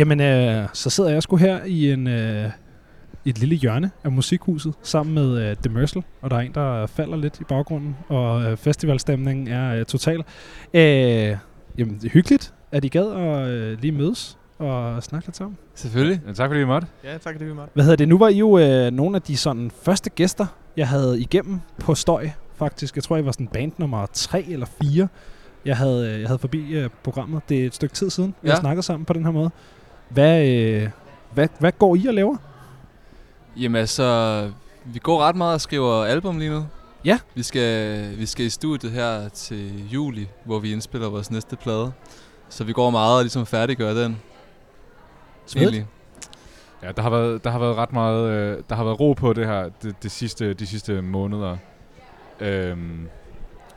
Jamen, øh, så sidder jeg sgu her i en, øh, et lille hjørne af musikhuset sammen med øh, Demersal, og der er en, der falder lidt i baggrunden, og øh, festivalstemningen er øh, total. Øh, jamen, det er hyggeligt, at I gad at øh, lige mødes og snakke lidt sammen. Selvfølgelig. Ja, tak fordi vi måtte. Ja, tak det vi måtte. Hvad hedder det? Nu var I jo øh, nogle af de sådan første gæster, jeg havde igennem på Støj, faktisk. Jeg tror, I var sådan band nummer 3 eller 4. Jeg havde, øh, jeg havde forbi øh, programmet. Det er et stykke tid siden, vi Ja. har snakket sammen på den her måde. Hvad, øh, hvad, hvad går I og laver? Jamen altså, vi går ret meget og skriver album lige nu. Ja. Vi skal, vi skal i studiet her til juli, hvor vi indspiller vores næste plade. Så vi går meget og ligesom færdiggør den. Egentlig. Ja, der har været, der har været ret meget, øh, der har været ro på det her det, det sidste, de sidste måneder. Øhm,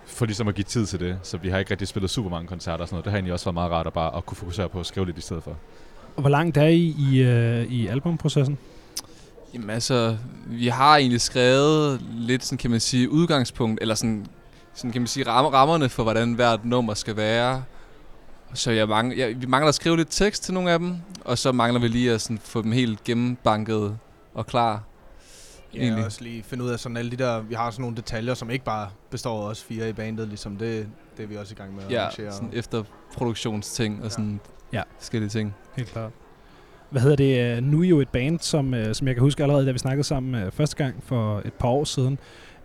for ligesom at give tid til det, så vi har ikke rigtig spillet super mange koncerter og sådan noget. Det har egentlig også været meget rart at bare at kunne fokusere på at skrive lidt i stedet for. Og hvor langt er I i, øh, i albumprocessen? Jamen altså, vi har egentlig skrevet lidt, sådan kan man sige, udgangspunkt, eller sådan, sådan kan man sige, rammerne for, hvordan hvert nummer skal være. Så jeg mangler, jeg, vi mangler at skrive lidt tekst til nogle af dem, og så mangler vi lige at sådan, få dem helt gennembanket og klar. Ja, Egentlig. og også lige finde ud af sådan alle de der, vi har sådan nogle detaljer, som ikke bare består af os fire i bandet, ligesom det, det er vi også i gang med at Ja, arrangere. sådan efter produktionsting og sådan Ja. forskellige ting. Helt klart. Hvad hedder det? øh, Nu er I jo et band, som, øh, som jeg kan huske allerede, da vi snakkede sammen øh, første gang for et par år siden.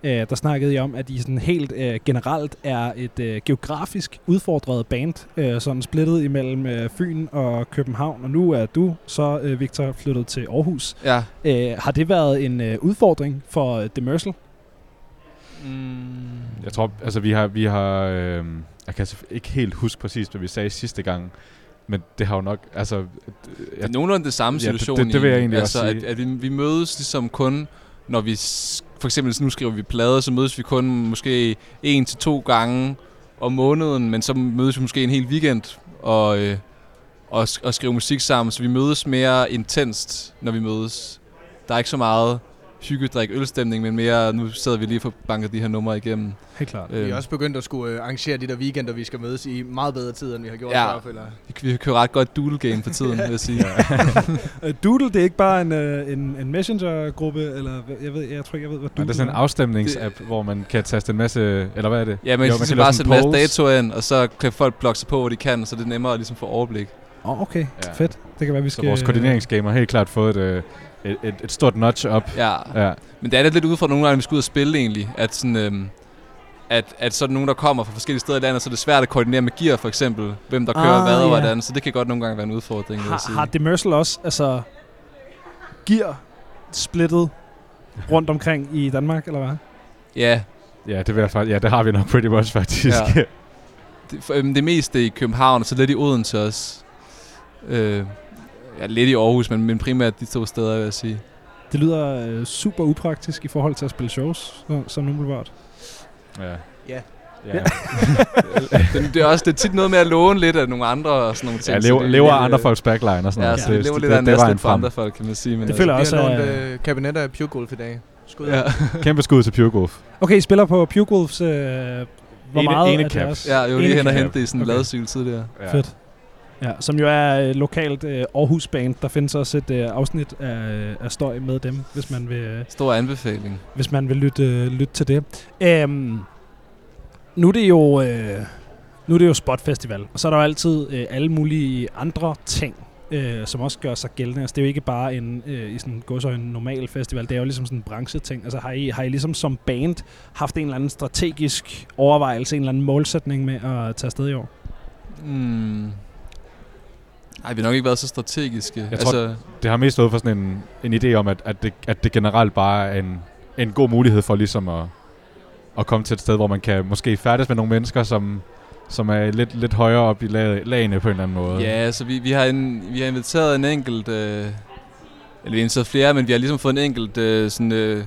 Øh, der snakkede I om, at I sådan helt øh, generelt er et øh, geografisk udfordret band, øh, sådan splittet imellem øh, Fyn og København. Og nu er du så, øh, Victor, flyttet til Aarhus. Ja. Øh, har det været en øh, udfordring for øh, Demersal? Mm. Jeg tror, altså vi har, vi har øh, jeg kan selvfølgelig ikke helt huske præcis, hvad vi sagde sidste gang, men det har jo nok, altså... øh, Det er nogenlunde det samme Ja, det- situation. det- det vil jeg egentlig altså, også at, sige. at vi, vi mødes ligesom kun, når vi... For eksempel, nu skriver vi plader, så mødes vi kun måske en til to gange om måneden, men så mødes vi måske en hel weekend og, øh, og, og skriver musik sammen. Så vi mødes mere intenst, når vi mødes. Der er ikke så meget hygge, drik, ølstemning, men mere, nu sidder vi lige for banket de her numre igennem. Helt klart. Vi er også begyndt at skulle øh, arrangere de der weekender, vi skal mødes i meget bedre tid, end vi har gjort Ja. før, føler jeg. Vi, vi kører ret godt doodle game for tiden, vil jeg sige. Øh, Doodle, det er ikke bare en, øh, en, en messenger-gruppe, eller jeg, ved, jeg tror ikke, jeg ved, hvad Ja, Doodle det er sådan en afstemningsapp, hvor man kan taste en masse, eller hvad er det? Ja, men Jo, jo, man kan bare sætte en masse datoer ind, og så kan folk blokke sig på, hvor de kan, så det er nemmere at ligesom få overblik. Åh, oh, okay. Ja. Fedt. Det kan være, vi Så skal... vores koordineringsgame har helt klart fået et, øh, et, et, et stort notch op. Ja. Ja. Men det er lidt udfordrende nogle gange, når vi skal ud og spille egentlig, at sådan... Øhm, at, at så er der nogen, der kommer fra forskellige steder i landet, så er det svært at koordinere med gear, for eksempel. Hvem der kører Ah, hvad og hvordan. Så det kan godt nogle gange være en udfordring, Har, sige. har Demersal også altså, gear splittet rundt omkring i Danmark, eller hvad? Ja. Ja, det vil jeg faktisk. Ja, det har vi nok pretty much faktisk. Ja. Det, for, øhm, det meste i København, og så lidt i Odense også. Øh, ja, lidt i Aarhus, men, men primært de to steder, vil jeg sige. Det lyder øh, super upraktisk i forhold til at spille shows, så, som nu Boulevard. Ja. Ja. Ja. det, det, er også det er tit noget med at låne lidt af nogle andre og sådan nogle ting. Ja, lever, det er lever lidt, andre øh, folks backline og sådan Ja, noget. så det, lever lidt af det, det var næsten en for andre folk, kan man sige. Men Det føler jeg Vi har også, lånt øh, kabinetter af Pure Golf i dag. Skud Ja. Kæmpe skud til Pure Golf. Okay, I spiller på Pure Wolves. Øh, hvor Ene- meget ene er cap. deres? Ja, jeg var lige hen og hente det i sådan en Okay. ladecykel tidligere. Ja. Fedt. Ja, som jo er øh, lokalt øh, Aarhus Band. Der findes også et øh, afsnit af, af støj med dem, hvis man vil, øh, Stor anbefaling. hvis man vil lytte, øh, lytte til det. Øhm, nu er det jo øh, nu er det jo Spot Festival, og så er der jo altid øh, alle mulige andre ting, øh, som også gør sig gældende. Altså, det er jo ikke bare en, øh, i sådan en normal festival, det er jo ligesom sådan en brancheting. Altså, har I, har I ligesom som band haft en eller anden strategisk overvejelse, en eller anden målsætning med at tage afsted i år? Mm. Ej, vi har nok ikke været så strategiske. Jeg tror, altså, det har mest stået for sådan en, en idé om, at, at, det, at det generelt bare er en, en god mulighed for ligesom at, at komme til et sted, hvor man kan måske færdes med nogle mennesker, som, som er lidt, lidt højere op i lag, lagene på en eller anden måde. ja, altså vi, vi, har en, vi har inviteret en enkelt... Øh, eller vi har inviteret flere, men vi har ligesom fået en enkelt øh, sådan, øh,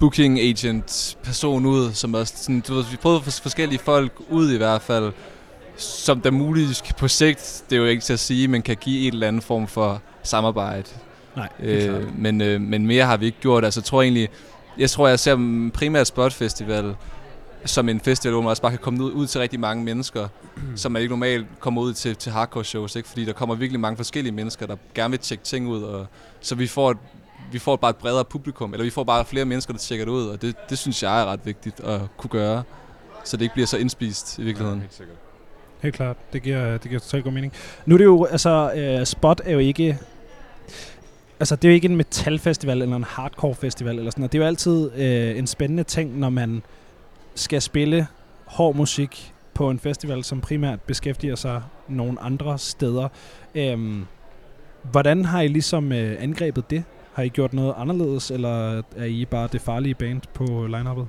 booking agent person ud, som også sådan, du ved, vi prøvede forskellige folk ud i hvert fald, som der muligvis på sigt, det er jo ikke til at sige, men kan give en eller anden form for samarbejde. Nej. Øh, men, øh, men mere har vi ikke gjort. Altså, jeg tror egentlig, jeg tror, jeg ser primært Spot Festival som en festival, hvor man også bare kan komme ud, ud til rigtig mange mennesker, som man ikke normalt kommer ud til, til hardcore shows, ikke? fordi der kommer virkelig mange forskellige mennesker, der gerne vil tjekke ting ud, og så vi får et, vi får bare et bredere publikum, eller vi får bare flere mennesker, der tjekker det ud, og det, det synes jeg er ret vigtigt at kunne gøre, så det ikke bliver så indspist i virkeligheden. helt sikkert. Helt klart. Det giver, det giver totalt god mening. Nu er det jo, altså, uh, Spot er jo ikke... Altså, det er jo ikke en metalfestival eller en hardcore festival eller sådan noget. Det er jo altid uh, en spændende ting, når man skal spille hård musik på en festival, som primært beskæftiger sig nogle andre steder. Um, hvordan har I ligesom uh, angrebet det? Har I gjort noget anderledes, eller er I bare det farlige band på line-uppet?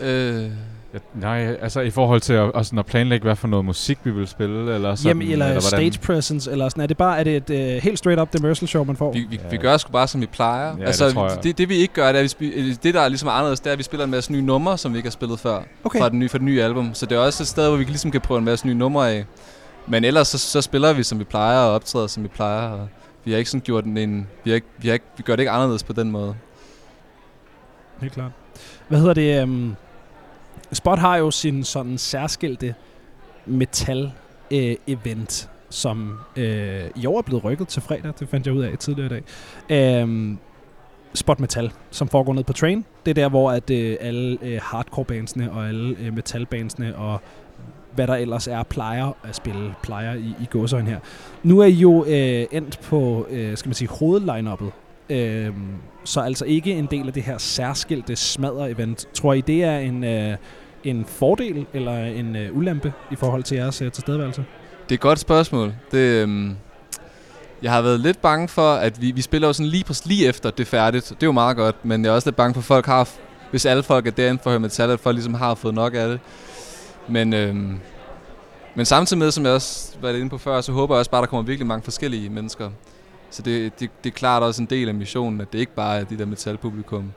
Øh, Ja, nej, altså i forhold til at, altså, at planlægge, hvad for noget musik vi vil spille, eller sådan, Jamen, eller, eller hvordan? stage presence, eller sådan. Er det bare er det et uh, helt straight up Demersal show, man får? vi, vi, Ja. vi gør sgu bare, som vi plejer. Ja, altså, det tror jeg. det, det, vi ikke gør, det er, at vi spi- det, der er ligesom anderledes, det er, at vi spiller en masse nye numre, som vi ikke har spillet før. Okay. fra, den nye, fra det nye album. Så det er også et sted, hvor vi ligesom kan prøve en masse nye numre af. Men ellers så, så spiller vi, som vi plejer, og optræder, som vi plejer. Og vi har ikke sådan gjort en, en vi, har ikke, vi, har ikke, vi gør det ikke anderledes på den måde. Helt klart. Hvad hedder det? Um, Spot har jo sin sådan særskilte metal-event, øh, som øh, i år er blevet rykket til fredag. Det fandt jeg ud af tidligere i dag. Øh, Spot Metal, som foregår ned på Train. Det er der, hvor at, øh, alle øh, hardcore-bandsene og alle øh, metal-bandsene og hvad der ellers er, plejer at spille, plejer i, i gåsøjen her. Nu er I jo øh, endt på, øh, skal man sige, hovedline-uppet. Øhm, så altså ikke en del af det her særskilte smadre-event. Tror I, det er en, øh, en fordel eller en øh, ulempe i forhold til jeres øh, tilstedeværelse? Det er et godt spørgsmål. Det, øhm, jeg har været lidt bange for, at vi, vi spiller jo sådan lige, præcis lige efter det er færdigt. Det er jo meget godt, men jeg er også lidt bange for, at folk har, hvis alle folk er derinde for at høre metal, at folk ligesom har fået nok af det. Men, øhm, men samtidig med, som jeg også var inde på før, så håber jeg også bare, at der kommer virkelig mange forskellige mennesker. Så det, det, det er klart også en del af missionen, at det ikke bare er de der metalpublikum.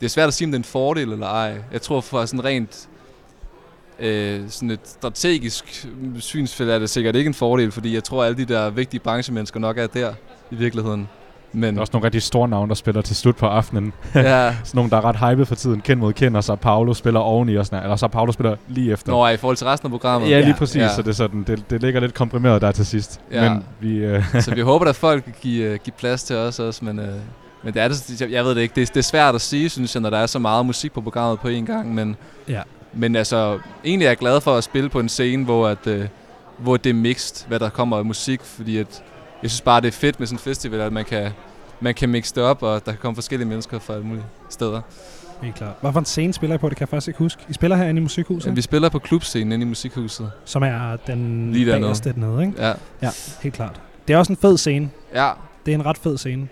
Det er svært at sige, om det er en fordel eller ej. Jeg tror for sådan rent øh, sådan et strategisk synsfelt er det sikkert ikke en fordel, fordi jeg tror, at alle de der vigtige branchemennesker nok er der i virkeligheden. Men Der er også nogle rigtig store navne, der spiller til slut på aftenen. ja, Sådan nogle, der er ret hyped for tiden. Kendt mod kendt, og så Paolo spiller oveni og sådan Eller så Paolo spiller lige efter. når i forhold til resten af programmet. Ja, lige præcis. Ja. Så det, er sådan, det, det ligger lidt komprimeret der til sidst. Ja. Men vi... Øh, så vi håber, at folk kan give, uh, give plads til os også, men, uh, men det er det, jeg, jeg ved det ikke. Det, er- det er svært at sige, synes jeg, når der er så meget musik på programmet på én gang, men, Ja. men altså, egentlig er jeg glad for at spille på en scene, hvor, at, uh, hvor det er mixed, hvad der kommer af musik, fordi at, jeg synes bare, det er fedt med sådan en festival, at man kan, man kan mixe det op, og der kan komme forskellige mennesker fra alle mulige steder. Helt klart. Hvad for en scene spiller I på? Det kan jeg faktisk ikke huske. I spiller herinde i Musikhuset, Ja, vi spiller på klubscenen inde i Musikhuset. som er den Lige dernede. bagerste dernede, ikke? Ja, Helt klart. Det er også en fed scene. ja, Det er en ret fed scene.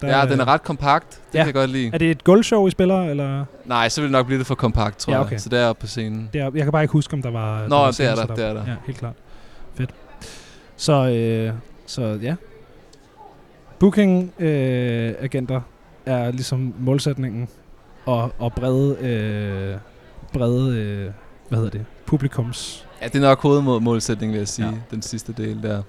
Der, ja den er ret kompakt. Det Ja. kan jeg godt lide. Er det et gulvshow, I spiller, eller? Nej, så vil det nok blive lidt for kompakt, tror Ja, jeg. okay. Så det er oppe på scenen. Det er, jeg kan bare ikke huske, om der var... der Nå, var det er der, det er der. Ja, helt klart. Fedt. Så, øh, så ja. Booking-agenter er ligesom målsætningen og, og brede, øh, brede øh, hvad hedder det, publikums. Ja, det er nok hovedmålsætningen, vil jeg sige, Ja. ja. den sidste del der.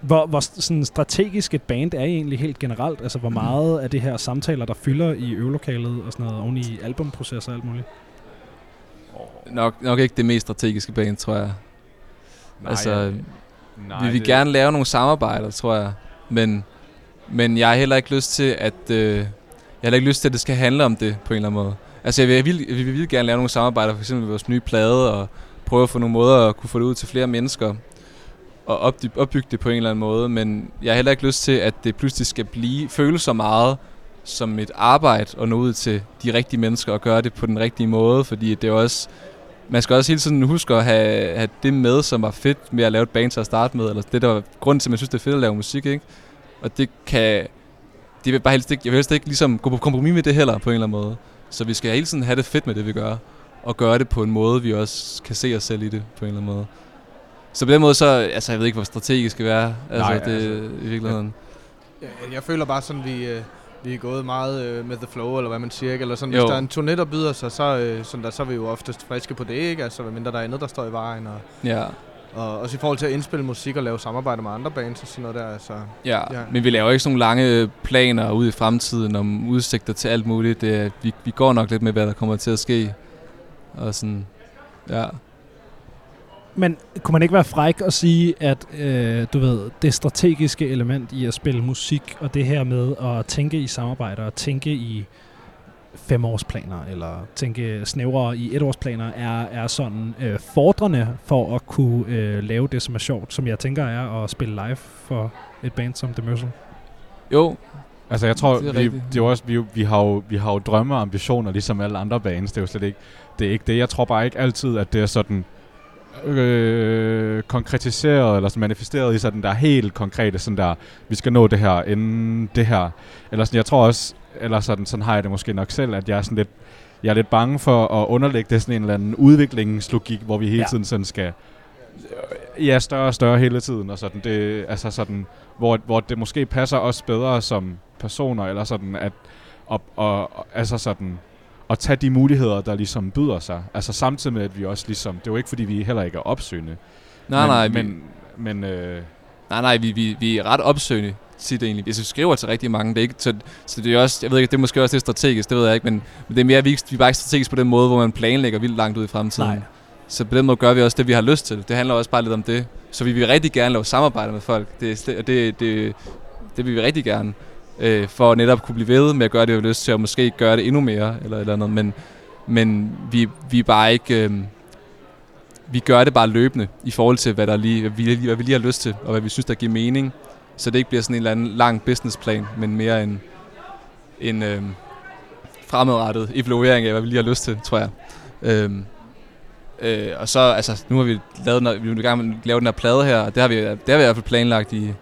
Hvor, hvor st- sådan strategisk et band er I egentlig helt generelt? Altså, hvor meget af det her samtaler, der fylder i øvelokalet og sådan noget, oven i albumprocesser og alt muligt? Nok, nok ikke det mest strategiske band, tror jeg. nej, altså, øh, vi vil gerne lave nogle samarbejder, tror jeg. Men, men jeg har heller ikke lyst til, at... Øh, jeg har heller ikke lyst til, at det skal handle om det på en eller anden måde. Altså, jeg vil, jeg vil, jeg vil virkelig gerne lave nogle samarbejder, for eksempel med vores nye plade, og prøve at få nogle måder at kunne få det ud til flere mennesker, og opdy- opbygge det på en eller anden måde. Men jeg har heller ikke lyst til, at det pludselig skal blive føles så meget som et arbejde at nå ud til de rigtige mennesker og gøre det på den rigtige måde, fordi det er også man skal også hele tiden huske at have, have det med, som var fedt med at lave et band til at starte med, eller det der var grunden til, at man synes, det er fedt at lave musik, ikke? Og det kan, det vil bare helst ikke, jeg vil helst ikke ligesom gå på kompromis med det heller, på en eller anden måde. Så vi skal hele tiden have det fedt med det, vi gør, og gøre det på en måde, vi også kan se os selv i det, på en eller anden måde. Så på den måde, så, altså jeg ved ikke, hvor strategisk det skal være, altså Nej, det altså, i virkeligheden. Jeg, jeg føler bare sådan, vi, øh, vi er gået meget øh, med the flow, eller hvad man siger, ikke? Eller sådan, Jo. hvis der er en turné, der byder sig, så, øh, sådan der, så er vi jo oftest friske på det, ikke? Altså, hvad mindre der er andet, der står i vejen, og, Ja, og også i forhold til at indspille musik og lave samarbejde med andre bands og sådan noget der, altså. ja. Ja. Men vi laver ikke sådan nogle lange planer ud i fremtiden om udsigter til alt muligt. Det, vi, vi går nok lidt med, hvad der kommer til at ske. Og sådan, ja. Men kunne man ikke være fræk og sige, at øh, du ved, det strategiske element i at spille musik, og det her med at tænke i samarbejder, og tænke i femårsplaner, eller tænke snævrere i etårsplaner, er, er sådan øh, fordrende for at kunne øh, lave det, som er sjovt, som jeg tænker er at spille live for et band som The Mercil. Jo, Altså jeg tror, Det er vi, rigtigt. det er også, vi, vi, har jo, vi har jo drømme og ambitioner, ligesom alle andre bands. Det er jo slet ikke det. Er ikke det. Jeg tror bare ikke altid, at det er sådan øh, konkretiseret eller sådan manifesteret i sådan der helt konkrete, sådan der, vi skal nå det her inden det her. Eller sådan, jeg tror også, eller sådan, sådan har jeg det måske nok selv, at jeg er sådan lidt, jeg er lidt bange for at underlægge det sådan en eller anden udviklingslogik, hvor vi hele Ja. tiden sådan skal ja, større og større hele tiden, og sådan det, altså sådan, hvor, hvor det måske passer os bedre som personer, eller sådan at, og, og, altså sådan, at tage de muligheder, der ligesom byder sig. Altså samtidig med, at vi også ligesom, det er jo ikke fordi, vi heller ikke er opsøgende. nej, men, nej, vi, men, men øh, nej, nej, vi, vi, vi er ret opsøgende tit egentlig. Vi skriver til rigtig mange, det er ikke, så, så det er også, jeg ved ikke, det er måske også lidt strategisk, det ved jeg ikke, men, men det er mere, vi, vi er bare ikke strategisk på den måde, hvor man planlægger vildt langt ud i fremtiden. Nej. Så på den måde gør vi også det, vi har lyst til. Det handler også bare lidt om det. Så vi vil rigtig gerne lave samarbejde med folk. Det, og det, det, det vil vi rigtig gerne. Øh, for at netop kunne blive ved med at gøre det, vi har lyst til, og måske gøre det endnu mere, eller et eller andet. Men, men vi, vi er bare ikke... Øh, vi gør det bare løbende i forhold til, hvad, der lige, hvad, vi, hvad vi lige har lyst til, og hvad vi synes, der giver mening. Så det ikke bliver sådan en eller anden lang businessplan, men mere en, en øh, fremadrettet evaluering af, hvad vi lige har lyst til, tror jeg. Øh, øh, og så, altså, nu har vi lavet, vi er i gang med at lave den her plade her, og det har vi, det har vi i hvert fald planlagt i,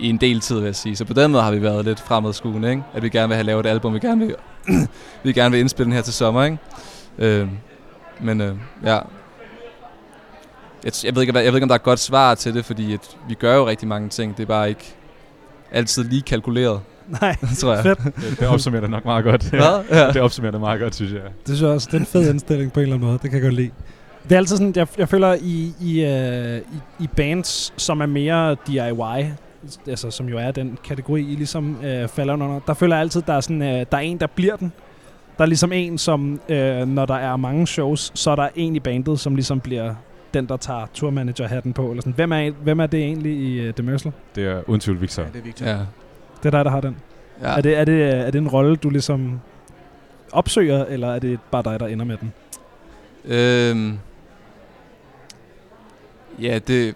i en del tid, vil jeg sige. Så på den måde har vi været lidt fremadskuende, ikke? At vi gerne vil have lavet et album, vi gerne vil, vi gerne vil indspille den her til sommer, ikke? Øh, men øh, ja, jeg, t- jeg, ved ikke, jeg ved ikke, om der er et godt svar til det, fordi at vi gør jo rigtig mange ting. Det er bare ikke altid lige kalkuleret, Nej, tror jeg. fedt. det, det opsummerer det nok meget godt. Hvad? Ja. det opsummerer det meget godt, synes jeg. Det synes jeg også, det er en fed indstilling på en eller anden måde. Det kan jeg godt lide. Det er altid sådan, jeg, jeg føler i, i, øh, i, i bands, som er mere DIY, altså som jo er den kategori, I ligesom øh, falder under, der føler jeg altid, der er, sådan, øh, der er en, der bliver den. Der er ligesom en, som øh, når der er mange shows, så er der en i bandet, som ligesom bliver den, der tager tourmanager-hatten på. Eller sådan. Hvem, er, hvem er det egentlig i uh, The Mercil? Det er uden tvivl Victor. Ja, det er Victor. Ja. Det er dig, der har den. ja. Ja. Er, det, er, det, er det en rolle, du ligesom opsøger, eller er det bare dig, der ender med den? Øhm, ja, det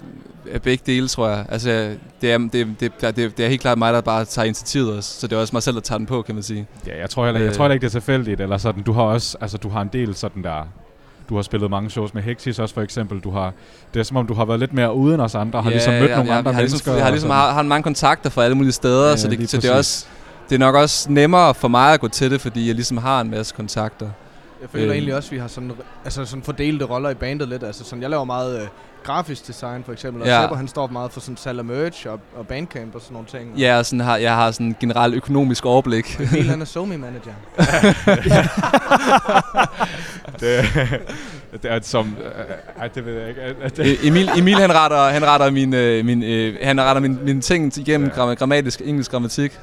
er begge dele, tror jeg. Altså, det er, det, det, det, det er helt klart mig, der bare tager initiativet også. Så det er også mig selv, der tager den på, kan man sige. Ja, jeg tror heller, jeg Øh. tror heller ikke, det er tilfældigt. Eller sådan, du har også, altså du har en del sådan der, du har spillet mange shows med Hexis også for eksempel. Du har, det er som om, du har været lidt mere uden os andre, har ligesom mødt jeg, nogle jeg, andre jeg har mennesker. Ligesom, jeg har og ligesom sådan. har, har mange kontakter fra alle mulige steder, Ja, så, det, så det, er også, det er nok også nemmere for mig at gå til det, fordi jeg ligesom har en masse kontakter. Jeg føler Øh. egentlig også, at vi har sådan, altså sådan fordelte roller i bandet lidt. Altså sådan, jeg laver meget øh, grafisk design for eksempel, og Ja. Sepper, han står meget for sådan salg af merch og, og bandcamp og sådan nogle ting. Ja, og sådan har, jeg har sådan en generelt økonomisk overblik. Og Emil, han er somi manager. det, det er som, øh, ej, det ved jeg ikke. Øh, Emil, Emil han retter, han retter min, øh, min, øh, han retter min, min ting igennem Ja. grammatisk engelsk grammatik.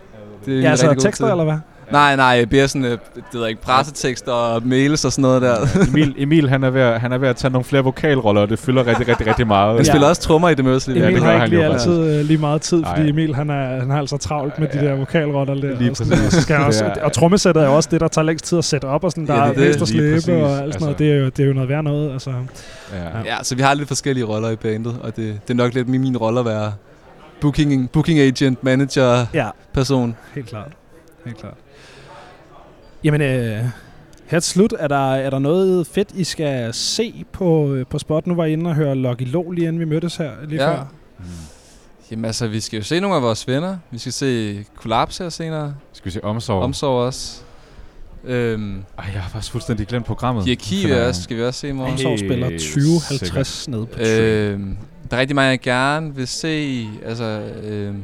Det er Ja, altså tekster, eller hvad? Nej, nej, mere sådan, øh, det ved ikke, pressetekster og mails og sådan noget der. Emil, Emil han, er ved, at- han er ved at tage nogle flere vokalroller, og det fylder rigtig, rigtig, rigtig meget. Han Ja. spiller også trommer i det møde. Ja, Emil det har ikke lige altid øh, lige meget tid, fordi. Emil han, er, han har altså travlt med de Ja. der vokalrotter der. Lige og, præcis. og, så skal jeg også, Det er- og trommesættet er jo også det, der tager længst tid at sætte op, og sådan, der Ja, ja, det er er det. Lige slæbe og alt sådan noget. Altså- Det er, jo, det er jo noget værd noget. Altså. Ja. Ja, så vi har lidt forskellige roller i bandet, og det, det er nok lidt min, min rolle at være booking, booking agent, manager, Ja, person. helt klart. Helt klart. Jamen, øh, her til slut, er der, er der noget fedt, I skal se på, øh, på spot? Nu var I inde og høre Lucky Lo lige inden vi mødtes her lige Ja. før. Mm. Jamen altså, vi skal jo se nogle af vores venner. Vi skal se Kollaps her senere. Skal vi se omsorg? Omsorg også. Øhm, Ej, jeg har faktisk fuldstændig glemt programmet. Hierarki også, skal vi også se i morgen. Omsorg spiller Helt 2050 nede på Tree. Øhm, der er rigtig mange, jeg gerne vil se. Altså, øhm,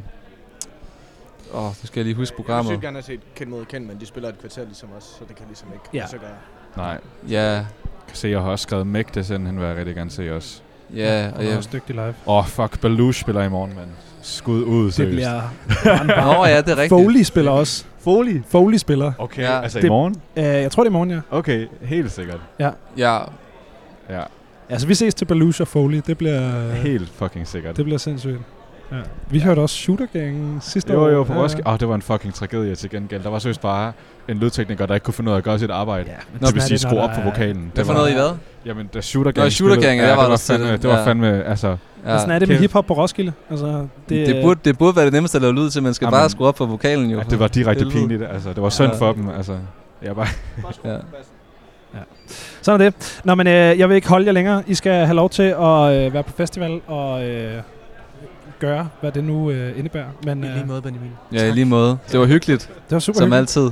åh, nu skal jeg lige huske Jeg programmet. sygt gerne have set kendt mod kendt, men de spiller et kvarter ligesom os, så det kan ligesom ikke Ja. ja. så gøre. Nej, Ja, kan se, jeg har også skrevet Meg, det sender han vil jeg rigtig gerne se også. Ja, og Han er jeg... også dygtig live. Åh, oh, fuck, Belush spiller i morgen, mand. Skud ud, Det seriøst. bliver... Nå ja, det er rigtigt. Foley spiller også. Foley? Foley spiller. Okay, Ja. ja. altså Det- i morgen? Uh, jeg tror, det er i morgen, ja. Okay, helt sikkert. Ja, Ja, Altså, vi ses til Belush og Foley. Det bliver, helt fucking sikkert. det bliver sindssygt. Ja. Vi hørte også Shooter Gang sidste Jo, år. jo, på Ja, Roskilde. Åh, oh, det var en fucking tragedie til gengæld. Der var seriøst bare en lydtekniker, der ikke kunne finde ud af at gøre sit arbejde. Ja, det vil sige, skrue der op for er- vokalen. hvad for var, noget i hvad? Jamen, da Shooter Nå, Gang Shooter spillede- Gang, ja, der det var var der til fandme, det. det var Ja. fandme, altså... Ja. Sådan er det med hiphop på Roskilde. Altså, det, Det, det, burde, det burde være det nemmeste at lave lyd til, man skal Jamen, bare skrue op for vokalen jo. Ja, det var direkte pinligt, altså. Det var synd Ja. for dem, altså. Jeg bare... Ja. Sådan er det. Nå, men øh, jeg vil ikke holde jer længere. I skal have lov til at øh, være på festival og øh, gøre, hvad det nu øh, indebærer. Men I øh, lige måde, Benjamin. Ja, i lige måde. Det var hyggeligt, det var super som hyggeligt. altid.